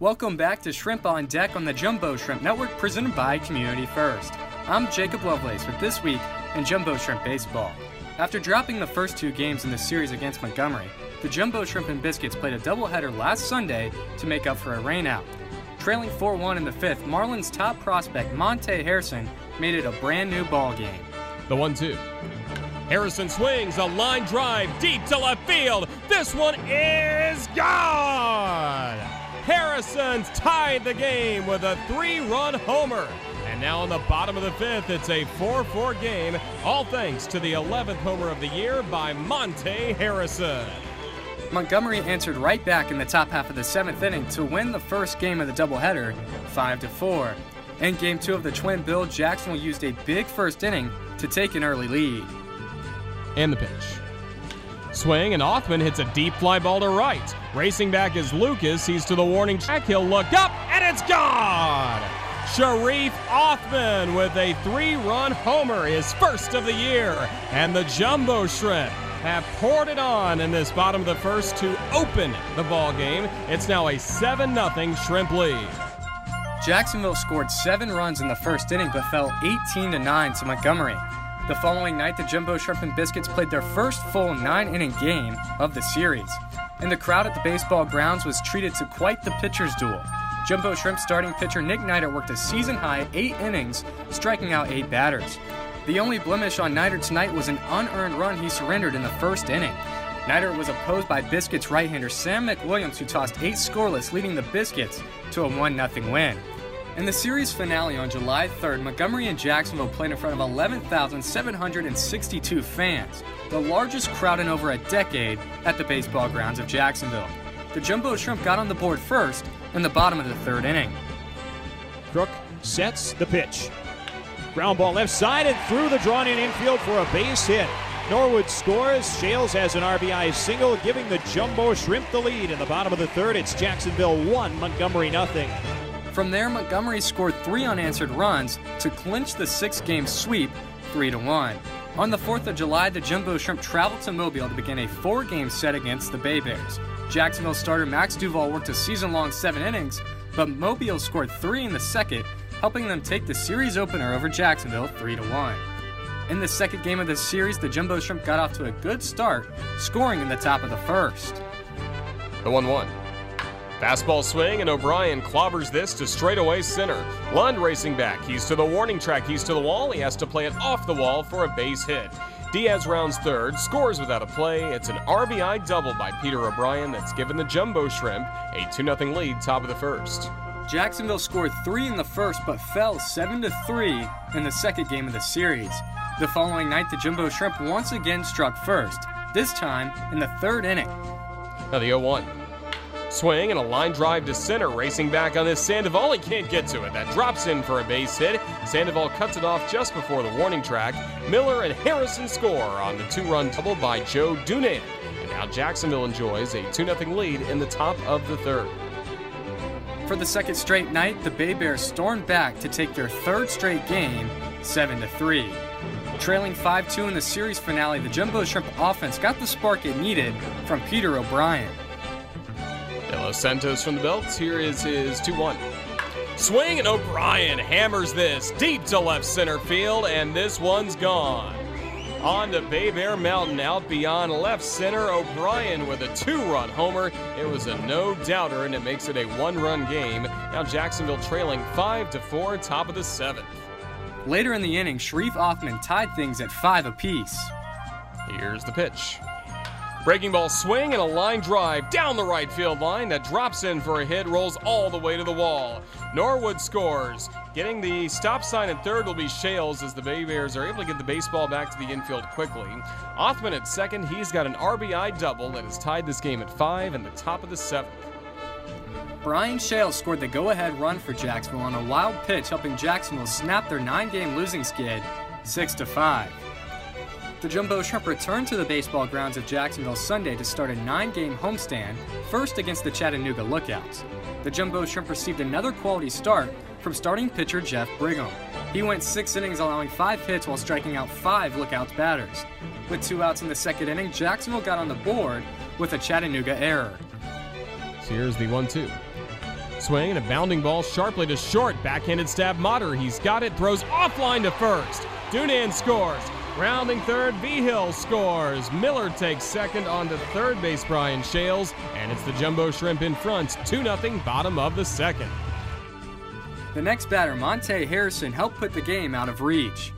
Welcome back to Shrimp on Deck on the Jumbo Shrimp Network presented by Community First. I'm Jacob Lovelace with This Week in Jumbo Shrimp Baseball. After dropping the first two games in the series against Montgomery, the Jumbo Shrimp and Biscuits played a doubleheader last Sunday to make up for a rainout. Trailing 4 1 in the fifth, Marlins top prospect Monte Harrison made it a brand new ball game. The 1 2. Harrison swings a line drive deep to left field. This one is gone! Harrison's tied the game with a three run homer. And now in the bottom of the fifth, it's a 4 4 game, all thanks to the 11th homer of the year by Monte Harrison. Montgomery answered right back in the top half of the seventh inning to win the first game of the doubleheader, 5 4. In game two of the twin bill, Jacksonville used a big first inning to take an early lead. And the pitch. Swing, and Othman hits a deep fly ball to right. Racing back is Lucas. He's to the warning track. He'll look up, and it's gone! Sharif Othman with a three run homer, his first of the year. And the Jumbo Shrimp have poured it on in this bottom of the first to open the ball game. It's now a 7 0 Shrimp lead. Jacksonville scored seven runs in the first inning but fell 18 to 9 to Montgomery. The following night, the Jumbo Shrimp and Biscuits played their first full nine inning game of the series. And the crowd at the baseball grounds was treated to quite the pitcher's duel. Jumbo Shrimp starting pitcher Nick Neidert worked a season high eight innings, striking out eight batters. The only blemish on Neidert tonight was an unearned run he surrendered in the first inning. Neidert was opposed by Biscuits right hander Sam McWilliams, who tossed eight scoreless, leading the Biscuits to a 1 0 win. In the series finale on July 3rd, Montgomery and Jacksonville played in front of 11,762 fans, the largest crowd in over a decade at the baseball grounds of Jacksonville. The Jumbo Shrimp got on the board first in the bottom of the third inning. Crook sets the pitch. Ground ball left side and through the drawn in infield for a base hit. Norwood scores. Schales has an RBI single, giving the Jumbo Shrimp the lead. In the bottom of the third, it's Jacksonville 1, Montgomery nothing. From there, Montgomery scored three unanswered runs to clinch the six game sweep 3 1. On the 4th of July, the Jumbo Shrimp traveled to Mobile to begin a four game set against the Bay Bears. Jacksonville starter Max Duval worked a season long seven innings, but Mobile scored three in the second, helping them take the series opener over Jacksonville 3 1. In the second game of the series, the Jumbo Shrimp got off to a good start, scoring in the top of the first. The 1 1. Fastball swing, and O'Brien clobbers this to straightaway center. Lund racing back. He's to the warning track. He's to the wall. He has to play it off the wall for a base hit. Diaz rounds third, scores without a play. It's an RBI double by Peter O'Brien that's given the Jumbo Shrimp a 2 0 lead top of the first. Jacksonville scored three in the first but fell 7 3 in the second game of the series. The following night, the Jumbo Shrimp once again struck first, this time in the third inning. Now the 0 1. Swing and a line drive to center. Racing back on this Sandoval. He can't get to it. That drops in for a base hit. Sandoval cuts it off just before the warning track. Miller and Harrison score on the two run double by Joe Dunand. And now Jacksonville enjoys a 2 0 lead in the top of the third. For the second straight night, the Bay Bears stormed back to take their third straight game, 7 3. Trailing 5 2 in the series finale, the Jumbo Shrimp offense got the spark it needed from Peter O'Brien. Los Santos from the belts. Here is his 2 1. Swing and O'Brien hammers this deep to left center field, and this one's gone. On to Bay Bear Mountain, out beyond left center. O'Brien with a two run homer. It was a no doubter, and it makes it a one run game. Now Jacksonville trailing 5 to 4, top of the seventh. Later in the inning, Sharif Othman tied things at five apiece. Here's the pitch. Breaking ball swing and a line drive down the right field line that drops in for a hit, rolls all the way to the wall. Norwood scores. Getting the stop sign at third will be Schales as the Bay Bears are able to get the baseball back to the infield quickly. Othman at second, he's got an RBI double that has tied this game at five in the top of the seventh. Brian Schales scored the go ahead run for Jacksonville on a wild pitch, helping Jacksonville snap their nine game losing skid 6 to 5. The Jumbo Shrimp returned to the baseball grounds of Jacksonville Sunday to start a nine game homestand, first against the Chattanooga Lookouts. The Jumbo Shrimp received another quality start from starting pitcher Jeff Brigham. He went six innings, allowing five hits while striking out five Lookouts batters. With two outs in the second inning, Jacksonville got on the board with a Chattanooga error. So here's the 1 2. Swing and a bounding ball sharply to short. Backhanded stab Motter. He's got it. Throws offline to first. Dunand scores. Rounding third, Vigil scores. Miller takes second on to third base, Brian Schales, and it's the Jumbo Shrimp in front, 2 0, bottom of the second. The next batter, Monte Harrison, helped put the game out of reach.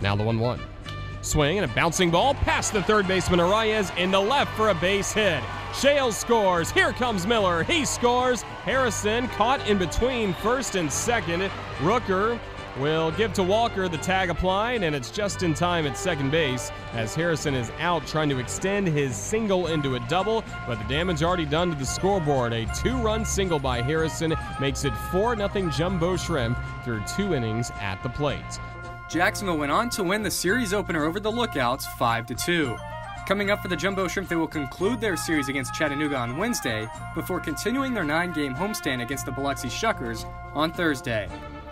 Now the 1 1. Swing and a bouncing ball past the third baseman Arraez in the left for a base hit. Schales scores. Here comes Miller. He scores. Harrison caught in between first and second. Rooker will give to Walker the tag applied, and it's just in time at second base as Harrison is out trying to extend his single into a double, but the damage already done to the scoreboard. A two run single by Harrison makes it 4 0 Jumbo Shrimp through two innings at the plate. Jacksonville went on to win the series opener over the Lookouts 5 2. Coming up for the Jumbo Shrimp, they will conclude their series against Chattanooga on Wednesday before continuing their nine game homestand against the Biloxi Shuckers on Thursday.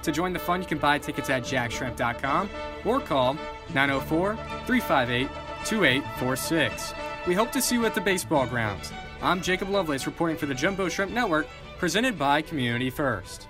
To join the fun, you can buy tickets at jaxshrimp.com or call 904 358 2846. We hope to see you at the baseball grounds. I'm Jacob Lovelace reporting for the Jumbo Shrimp Network, presented by Community First.